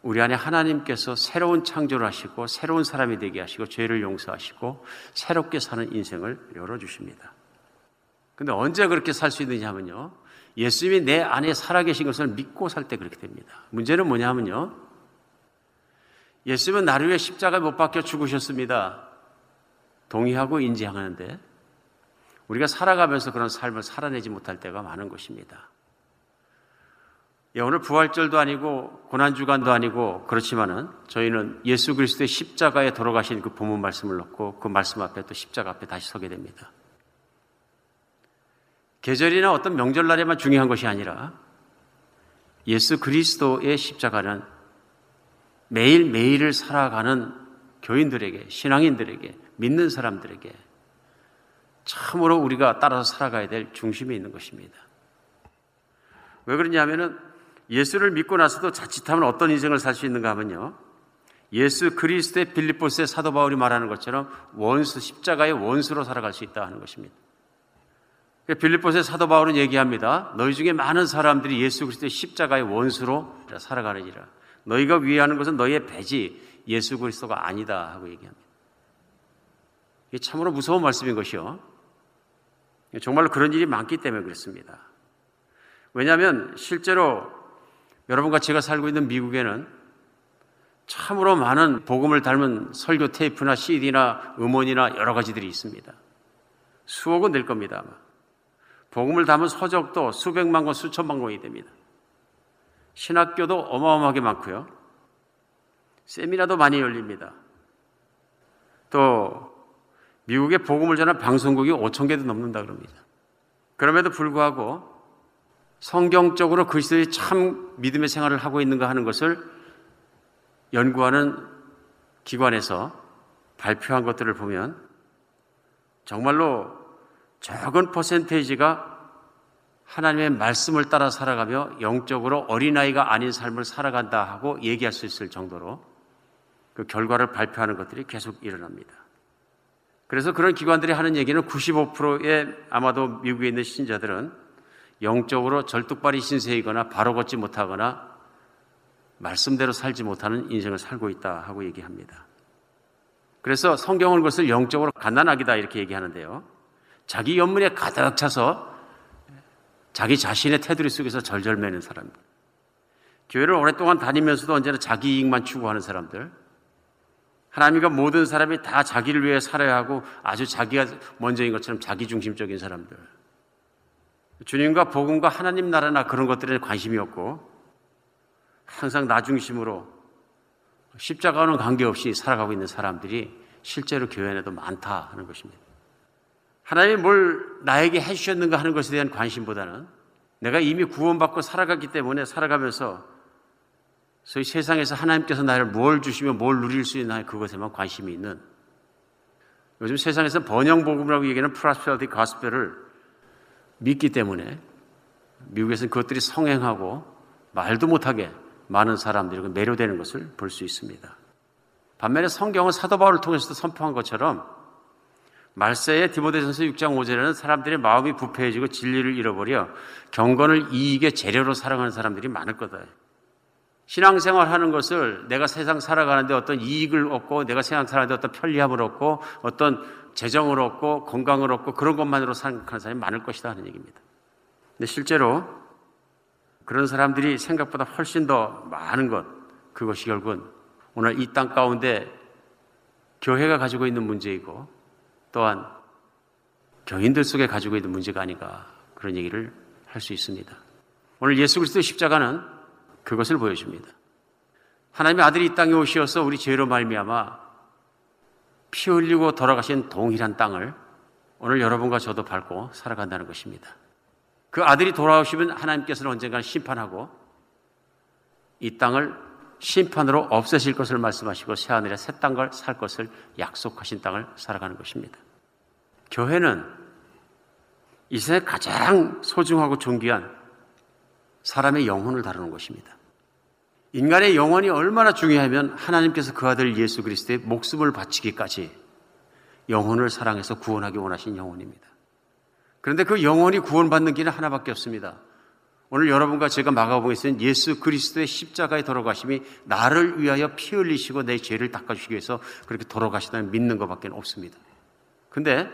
우리 안에 하나님께서 새로운 창조를 하시고 새로운 사람이 되게 하시고 죄를 용서하시고 새롭게 사는 인생을 열어주십니다. 근데 언제 그렇게 살 수 있느냐 하면요. 예수님이 내 안에 살아계신 것을 믿고 살 때 그렇게 됩니다. 문제는 뭐냐 하면요. 예수님은 나를 위해 십자가에 못 박혀 죽으셨습니다. 동의하고 인지하는데 우리가 살아가면서 그런 삶을 살아내지 못할 때가 많은 것입니다. 예, 오늘 부활절도 아니고 고난주간도 아니고 그렇지만은 저희는 예수 그리스도의 십자가에 돌아가신 그 본문 말씀을 놓고 그 말씀 앞에 또 십자가 앞에 다시 서게 됩니다. 계절이나 어떤 명절날에만 중요한 것이 아니라 예수 그리스도의 십자가는 매일매일을 살아가는 교인들에게, 신앙인들에게 믿는 사람들에게 참으로 우리가 따라서 살아가야 될 중심이 있는 것입니다. 왜 그러냐면은 예수를 믿고 나서도 자칫하면 어떤 인생을 살 수 있는가 하면요. 예수 그리스도의 빌립보스의 사도 바울이 말하는 것처럼 원수, 십자가의 원수로 살아갈 수 있다 하는 것입니다. 빌립보스의 사도 바울은 얘기합니다. 너희 중에 많은 사람들이 예수 그리스도의 십자가의 원수로 살아가느니라. 너희가 위하는 것은 너희의 배지 예수 그리스도가 아니다 하고 얘기합니다. 이게 참으로 무서운 말씀인 것이요. 정말로 그런 일이 많기 때문에 그렇습니다. 왜냐하면 실제로 여러분과 제가 살고 있는 미국에는 참으로 많은 복음을 닮은 설교 테이프나 CD나 음원이나 여러 가지들이 있습니다. 수억은 될 겁니다. 아마. 복음을 담은 서적도 수백만 권, 수천만 권이 됩니다. 신학교도 어마어마하게 많고요. 세미나도 많이 열립니다. 또 미국의 복음을 전한 방송국이 5천 개도 넘는다 그럽니다. 그럼에도 불구하고 성경적으로 그리스도의 참 믿음의 생활을 하고 있는가 하는 것을 연구하는 기관에서 발표한 것들을 보면 정말로 적은 퍼센테이지가 하나님의 말씀을 따라 살아가며 영적으로 어린아이가 아닌 삶을 살아간다 하고 얘기할 수 있을 정도로 그 결과를 발표하는 것들이 계속 일어납니다. 그래서 그런 기관들이 하는 얘기는 95%의 아마도 미국에 있는 신자들은 영적으로 절뚝발이 신세이거나 바로 걷지 못하거나 말씀대로 살지 못하는 인생을 살고 있다 하고 얘기합니다. 그래서 성경은 그것을 영적으로 가난하기다 이렇게 얘기하는데요. 자기 연문에 가득 차서 자기 자신의 테두리 속에서 절절매는 사람들. 교회를 오랫동안 다니면서도 언제나 자기 이익만 추구하는 사람들. 하나님과 모든 사람이 다 자기를 위해 살아야 하고 아주 자기가 먼저인 것처럼 자기 중심적인 사람들. 주님과 복음과 하나님 나라나 그런 것들에 관심이 없고 항상 나 중심으로 십자가와는 관계없이 살아가고 있는 사람들이 실제로 교회 안에도 많다 하는 것입니다. 하나님이 뭘 나에게 해주셨는가 하는 것에 대한 관심보다는 내가 이미 구원받고 살아갔기 때문에 살아가면서 소위 세상에서 하나님께서 나를 뭘 주시면 뭘 누릴 수 있나 그것에만 관심이 있는 요즘 세상에서 번영복음이라고 얘기하는 prosperity gospel을 믿기 때문에 미국에서는 그것들이 성행하고 말도 못하게 많은 사람들이 매료되는 것을 볼 수 있습니다. 반면에 성경은 사도 바울을 통해서도 선포한 것처럼 말세의 디모데전서 6장 5절에는 사람들의 마음이 부패해지고 진리를 잃어버려 경건을 이익의 재료로 사랑하는 사람들이 많을 거다. 신앙생활 하는 것을 내가 세상 살아가는데 어떤 이익을 얻고 내가 세상 살아가는데 어떤 편리함을 얻고 어떤 재정을 얻고 건강을 얻고 그런 것만으로 생각하는 사람이 많을 것이다 하는 얘기입니다. 근데 실제로 그런 사람들이 생각보다 훨씬 더 많은 것 그것이 결국은 오늘 이 땅 가운데 교회가 가지고 있는 문제이고 또한 교인들 속에 가지고 있는 문제가 아닌가 그런 얘기를 할 수 있습니다. 오늘 예수 그리스도의 십자가는 그것을 보여줍니다. 하나님의 아들이 이 땅에 오시어서 우리 죄로 말미암아 피 흘리고 돌아가신 동일한 땅을 오늘 여러분과 저도 밟고 살아간다는 것입니다. 그 아들이 돌아오시면 하나님께서는 언젠가 심판하고 이 땅을 심판으로 없애실 것을 말씀하시고 새하늘에 새 땅을 살 것을 약속하신 땅을 살아가는 것입니다. 교회는 이 세상에 가장 소중하고 존귀한 사람의 영혼을 다루는 것입니다. 인간의 영혼이 얼마나 중요하면 하나님께서 그 아들 예수 그리스도의 목숨을 바치기까지 영혼을 사랑해서 구원하기 원하신 영혼입니다. 그런데 그 영혼이 구원받는 길은 하나밖에 없습니다. 오늘 여러분과 제가 마가복음에 쓰는 예수 그리스도의 십자가에 돌아가심이 나를 위하여 피 흘리시고 내 죄를 닦아주시기 위해서 그렇게 돌아가시다는 믿는 것밖에 없습니다. 근데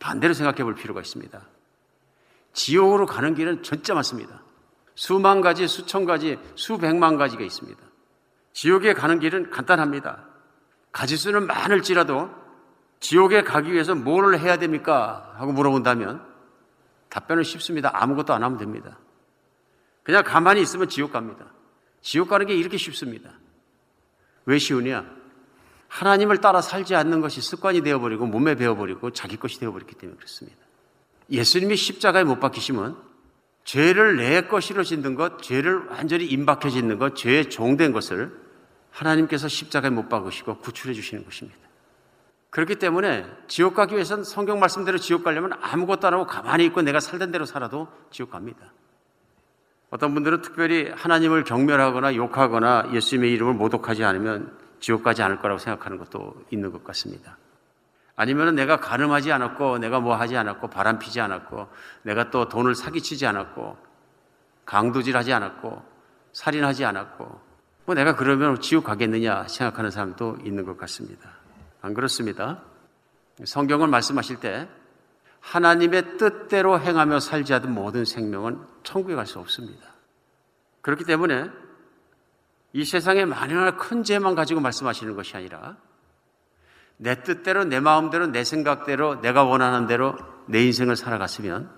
반대로 생각해 볼 필요가 있습니다. 지옥으로 가는 길은 진짜 많습니다. 수만 가지, 수천 가지, 수백만 가지가 있습니다. 지옥에 가는 길은 간단합니다. 가지수는 많을지라도 지옥에 가기 위해서 뭘 해야 됩니까? 하고 물어본다면 답변은 쉽습니다. 아무것도 안 하면 됩니다. 그냥 가만히 있으면 지옥 갑니다. 지옥 가는 게 이렇게 쉽습니다. 왜 쉬우냐? 하나님을 따라 살지 않는 것이 습관이 되어버리고 몸에 배어버리고 자기 것이 되어버렸기 때문에 그렇습니다. 예수님이 십자가에 못 박히시면 죄를 내 것이로 짓는 것, 죄를 완전히 임박해 짓는 것, 죄에 종된 것을 하나님께서 십자가에 못 박으시고 구출해 주시는 것입니다. 그렇기 때문에 지옥 가기 위해서는 성경 말씀대로 지옥 가려면 아무것도 안 하고 가만히 있고 내가 살던 대로 살아도 지옥 갑니다. 어떤 분들은 특별히 하나님을 경멸하거나 욕하거나 예수님의 이름을 모독하지 않으면 지옥 가지 않을 거라고 생각하는 것도 있는 것 같습니다. 아니면 내가 가늠하지 않았고, 내가 뭐 하지 않았고, 바람 피지 않았고, 내가 또 돈을 사기치지 않았고, 강도질 하지 않았고, 살인하지 않았고, 뭐 내가 그러면 지옥 가겠느냐 생각하는 사람도 있는 것 같습니다. 안 그렇습니다. 성경을 말씀하실 때 하나님의 뜻대로 행하며 살지 않은 모든 생명은 천국에 갈 수 없습니다. 그렇기 때문에 이 세상에 만연한 큰 죄만 가지고 말씀하시는 것이 아니라 내 뜻대로 내 마음대로 내 생각대로 내가 원하는 대로 내 인생을 살아갔으면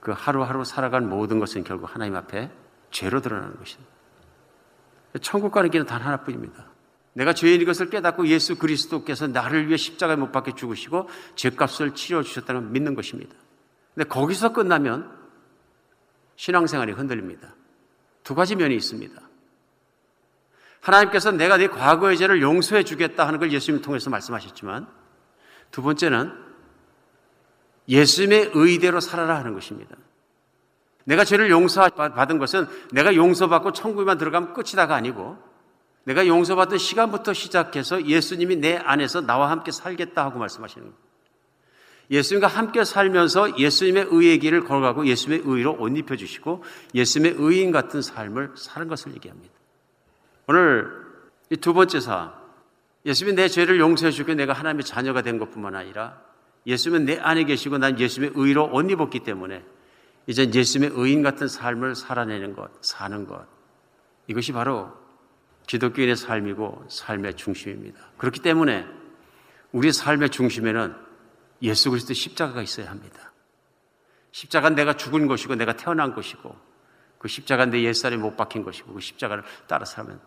그 하루하루 살아간 모든 것은 결국 하나님 앞에 죄로 드러나는 것입니다. 천국 가는 길은 단 하나뿐입니다. 내가 죄인인 것을 깨닫고 예수 그리스도께서 나를 위해 십자가에 못 박혀 죽으시고 죄값을 치러 주셨다는 걸 믿는 것입니다. 근데 거기서 끝나면 신앙생활이 흔들립니다. 두 가지 면이 있습니다. 하나님께서 내가 네 과거의 죄를 용서해 주겠다 하는 걸 예수님 통해서 말씀하셨지만 두 번째는 예수님의 의대로 살아라 하는 것입니다. 내가 죄를 용서받은 것은 내가 용서받고 천국에만 들어가면 끝이다가 아니고 내가 용서받은 시간부터 시작해서 예수님이 내 안에서 나와 함께 살겠다 하고 말씀하시는 거예요. 예수님과 함께 살면서 예수님의 의의 길을 걸어가고 예수님의 의로 옷 입혀주시고 예수님의 의인 같은 삶을 사는 것을 얘기합니다. 오늘 이 두 번째 사 예수님이 내 죄를 용서해 주고 내가 하나님의 자녀가 된 것뿐만 아니라 예수님은 내 안에 계시고 난 예수님의 의로 옷 입었기 때문에 이제 예수님의 의인 같은 삶을 살아내는 것, 사는 것. 이것이 바로 기독교인의 삶이고 삶의 중심입니다. 그렇기 때문에 우리 삶의 중심에는 예수 그리스도 십자가가 있어야 합니다. 십자가는 내가 죽은 것이고 내가 태어난 것이고 그 십자가는 내 옛살에 못 박힌 것이고 그 십자가를 따라 살면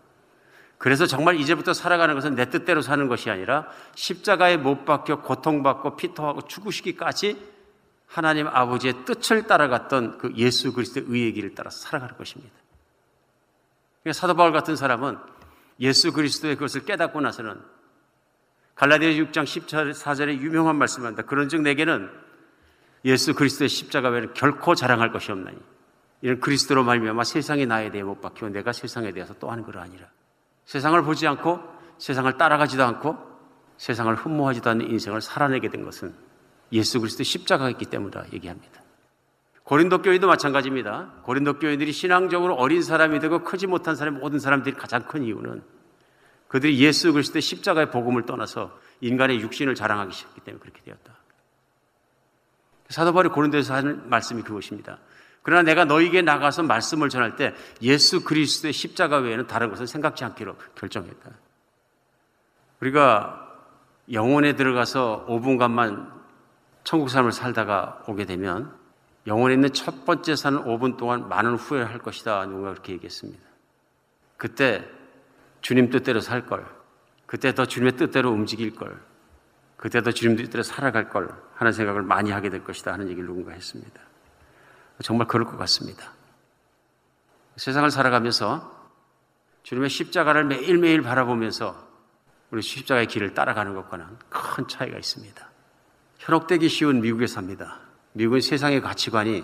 그래서 정말 이제부터 살아가는 것은 내 뜻대로 사는 것이 아니라 십자가에 못 박혀 고통받고 피토하고 죽으시기까지 하나님 아버지의 뜻을 따라갔던 그 예수 그리스도의 의의 길을 따라 살아가는 것입니다. 그러니까 사도 바울 같은 사람은 예수 그리스도의 그것을 깨닫고 나서는 갈라디아 6장 14절에 유명한 말씀을 한다. 그런즉 내게는 예수 그리스도의 십자가 외에는 결코 자랑할 것이 없나니 이런 그리스도로 말미암아 세상이 나에 대해 못 박히고 내가 세상에 대해서 또 하는 거 아니라 세상을 보지 않고 세상을 따라가지도 않고 세상을 흠모하지도 않는 인생을 살아내게 된 것은 예수 그리스도 십자가가 있기 때문이라 얘기합니다. 고린도 교회도 마찬가지입니다. 고린도 교회들이 신앙적으로 어린 사람이 되고 크지 못한 사람 모든 사람들이 가장 큰 이유는 그들이 예수 그리스도의 십자가의 복음을 떠나서 인간의 육신을 자랑하기 시작했기 때문에 그렇게 되었다. 사도 바울이 고린도에서 하는 말씀이 그것입니다. 그러나 내가 너에게 나가서 말씀을 전할 때 예수 그리스도의 십자가 외에는 다른 것을 생각지 않기로 결정했다. 우리가 영혼에 들어가서 5분간만 천국 삶을 살다가 오게 되면 영혼에 있는 첫 번째 사는 5분 동안 많은 후회할 것이다. 누가 그렇게 얘기했습니다. 그때 주님 뜻대로 살 걸. 그때 더 주님의 뜻대로 움직일 걸. 그때 더 주님 뜻대로 살아갈 걸 하는 생각을 많이 하게 될 것이다 하는 얘기를 누군가 했습니다. 정말 그럴 것 같습니다. 세상을 살아가면서 주님의 십자가를 매일매일 바라보면서 우리 십자가의 길을 따라가는 것과는 큰 차이가 있습니다. 현혹되기 쉬운 미국에 삽니다. 미국은 세상의 가치관이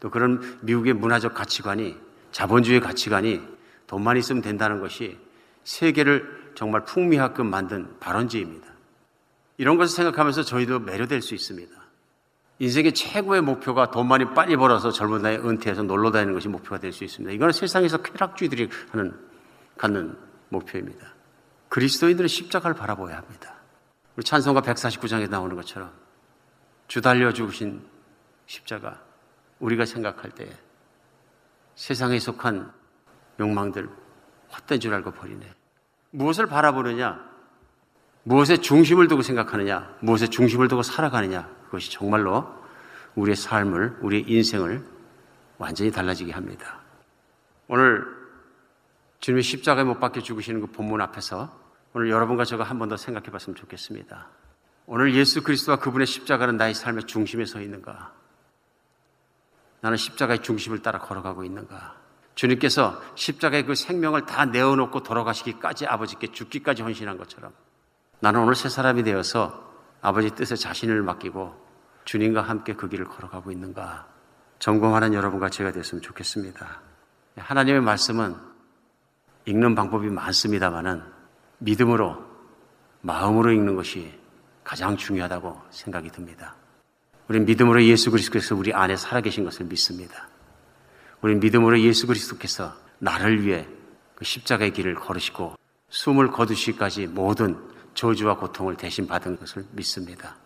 또 그런 미국의 문화적 가치관이 자본주의 가치관이 돈만 있으면 된다는 것이 세계를 정말 풍미하게 만든 발원지입니다. 이런 것을 생각하면서 저희도 매료될 수 있습니다. 인생의 최고의 목표가 돈 많이 빨리 벌어서 젊은 나이에 은퇴해서 놀러 다니는 것이 목표가 될 수 있습니다. 이거는 세상에서 쾌락주의들이 하는, 갖는 목표입니다. 그리스도인들은 십자가를 바라보아야 합니다. 우리 찬송가 149장에 나오는 것처럼 주 달려 죽으신 십자가 우리가 생각할 때 세상에 속한 욕망들 헛된 줄 알고 버리네. 무엇을 바라보느냐? 무엇에 중심을 두고 생각하느냐? 무엇에 중심을 두고 살아가느냐? 그것이 정말로 우리의 삶을, 우리의 인생을 완전히 달라지게 합니다. 오늘 주님의 십자가에 못 박혀 죽으시는 그 본문 앞에서 오늘 여러분과 제가 한 번 더 생각해 봤으면 좋겠습니다. 오늘 예수 그리스도와 그분의 십자가는 나의 삶의 중심에 서 있는가? 나는 십자가의 중심을 따라 걸어가고 있는가? 주님께서 십자가의 그 생명을 다 내어놓고 돌아가시기까지 아버지께 죽기까지 헌신한 것처럼 나는 오늘 새 사람이 되어서 아버지 뜻에 자신을 맡기고 주님과 함께 그 길을 걸어가고 있는가? 점검하는 여러분과 제가 됐으면 좋겠습니다. 하나님의 말씀은 읽는 방법이 많습니다만은 믿음으로 마음으로 읽는 것이 가장 중요하다고 생각이 듭니다. 우리는 믿음으로 예수 그리스도께서 우리 안에 살아계신 것을 믿습니다. 우리는 믿음으로 예수 그리스도께서 나를 위해 그 십자가의 길을 걸으시고 숨을 거두시기까지 모든 저주와 고통을 대신 받은 것을 믿습니다.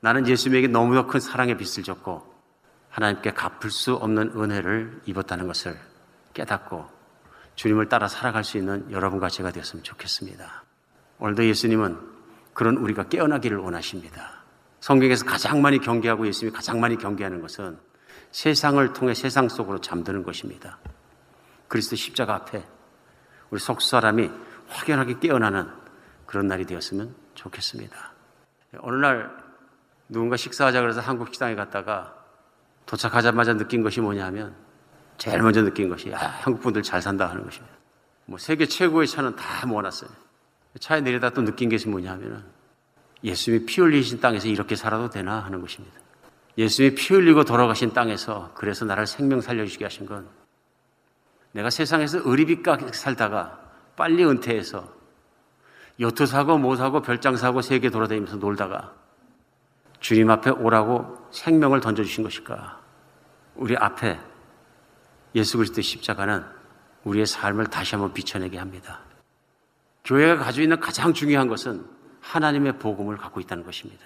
나는 예수님에게 너무나 큰 사랑의 빚을 졌고 하나님께 갚을 수 없는 은혜를 입었다는 것을 깨닫고 주님을 따라 살아갈 수 있는 여러분과 제가 되었으면 좋겠습니다. 오늘도 예수님은 그런 우리가 깨어나기를 원하십니다. 성경에서 가장 많이 경계하고 예수님이 가장 많이 경계하는 것은 세상을 통해 세상 속으로 잠드는 것입니다. 그리스도 십자가 앞에 우리 속 사람이 확연하게 깨어나는 그런 날이 되었으면 좋겠습니다. 어느 날 누군가 식사하자 그래서 한국 식당에 갔다가 도착하자마자 느낀 것이 뭐냐면 제일 먼저 느낀 것이 아, 한국 분들 잘 산다 하는 것입니다. 뭐 세계 최고의 차는 다 모아놨어요. 차에 내려다 또 느낀 것이 뭐냐면은 예수님이 피 흘리신 땅에서 이렇게 살아도 되나 하는 것입니다. 예수님이 피 흘리고 돌아가신 땅에서 그래서 나를 생명 살려주게 하신 건 내가 세상에서 의리비까 살다가 빨리 은퇴해서 요트 사고 뭐 사고 별장 사고 세계 돌아다니면서 놀다가 주님 앞에 오라고 생명을 던져주신 것일까? 우리 앞에 예수 그리스도의 십자가는 우리의 삶을 다시 한번 비춰내게 합니다. 교회가 가지고 있는 가장 중요한 것은 하나님의 복음을 갖고 있다는 것입니다.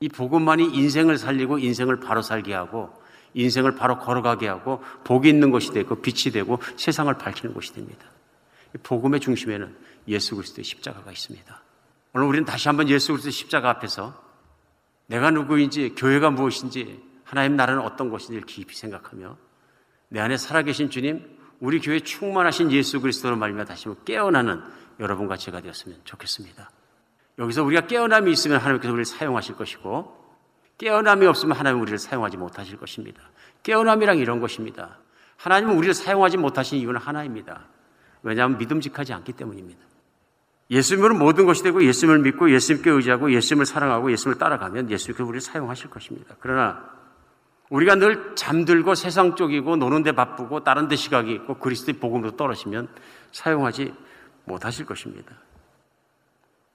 이 복음만이 인생을 살리고 인생을 바로 살게 하고 인생을 바로 걸어가게 하고 복이 있는 것이 되고 빛이 되고 세상을 밝히는 것이 됩니다. 복음의 중심에는 예수 그리스도의 십자가가 있습니다. 오늘 우리는 다시 한번 예수 그리스도의 십자가 앞에서 내가 누구인지 교회가 무엇인지 하나님 나라는 어떤 것인지를 깊이 생각하며 내 안에 살아계신 주님 우리 교회 충만하신 예수 그리스도로 말미암아 다시 한번 깨어나는 여러분과 제가 되었으면 좋겠습니다. 여기서 우리가 깨어남이 있으면 하나님께서 우리를 사용하실 것이고 깨어남이 없으면 하나님은 우리를 사용하지 못하실 것입니다. 깨어남이란 이런 것입니다. 하나님은 우리를 사용하지 못하신 이유는 하나입니다. 왜냐하면 믿음직하지 않기 때문입니다. 예수님으로 모든 것이 되고 예수님을 믿고 예수님께 의지하고 예수님을 사랑하고 예수님을 따라가면 예수님께서 우리를 사용하실 것입니다. 그러나 우리가 늘 잠들고 세상 쪽이고 노는 데 바쁘고 다른 데 시각이 있고 그리스도의 복음으로 떨어지면 사용하지 못하실 것입니다.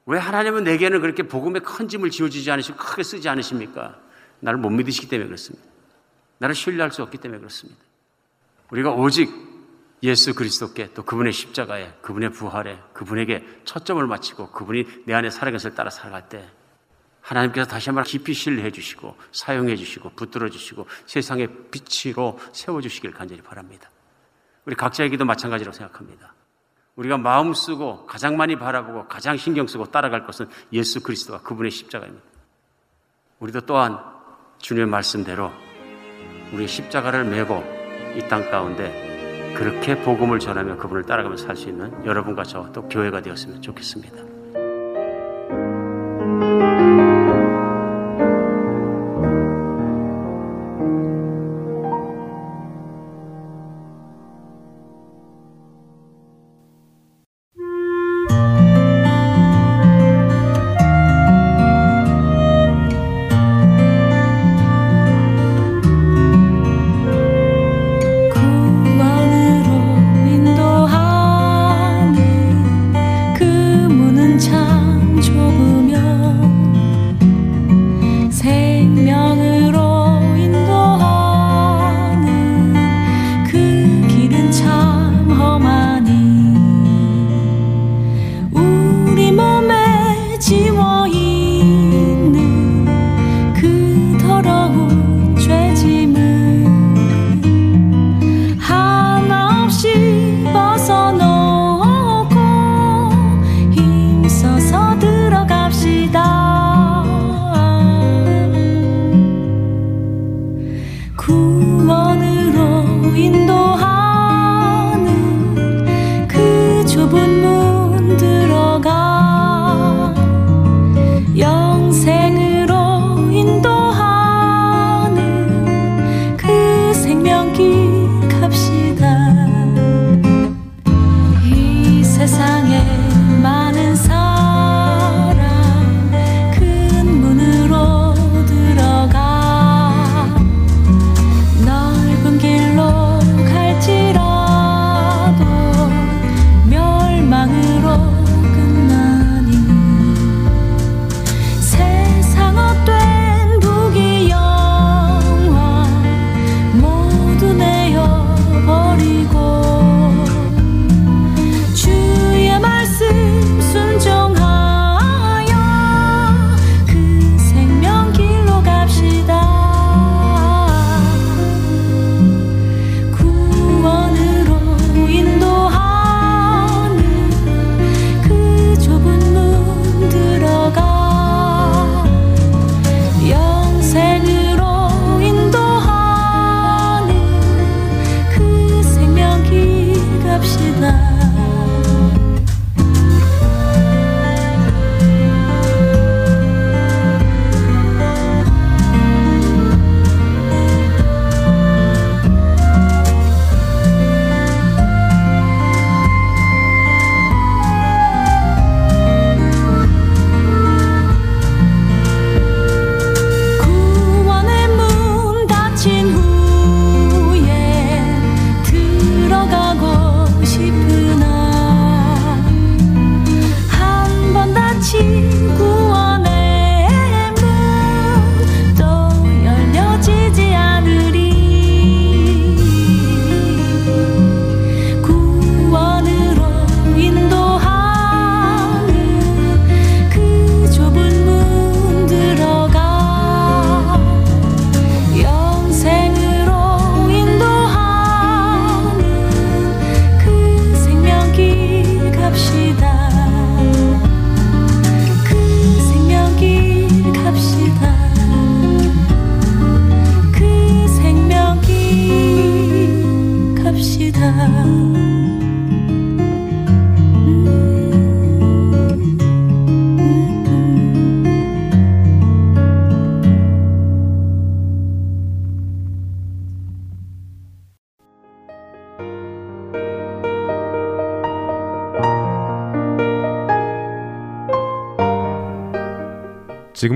왜 하나님은 내게는 그렇게 복음에 큰 짐을 지어주지 않으시고 크게 쓰지 않으십니까? 나를 못 믿으시기 때문에 그렇습니다. 나를 신뢰할 수 없기 때문에 그렇습니다. 우리가 오직 예수 그리스도께 또 그분의 십자가에 그분의 부활에 그분에게 초점을 맞추고 그분이 내 안에 살아가서 따라 살아갈 때 하나님께서 다시 한번 깊이 신뢰해 주시고 사용해 주시고 붙들어 주시고 세상의 빛으로 세워 주시길 간절히 바랍니다. 우리 각자에게도 마찬가지라고 생각합니다. 우리가 마음 쓰고 가장 많이 바라보고 가장 신경 쓰고 따라갈 것은 예수 그리스도와 그분의 십자가입니다. 우리도 또한 주님의 말씀대로 우리의 십자가를 메고 이 땅 가운데 그렇게 복음을 전하며 그분을 따라가며 살 수 있는 여러분과 저또 교회가 되었으면 좋겠습니다.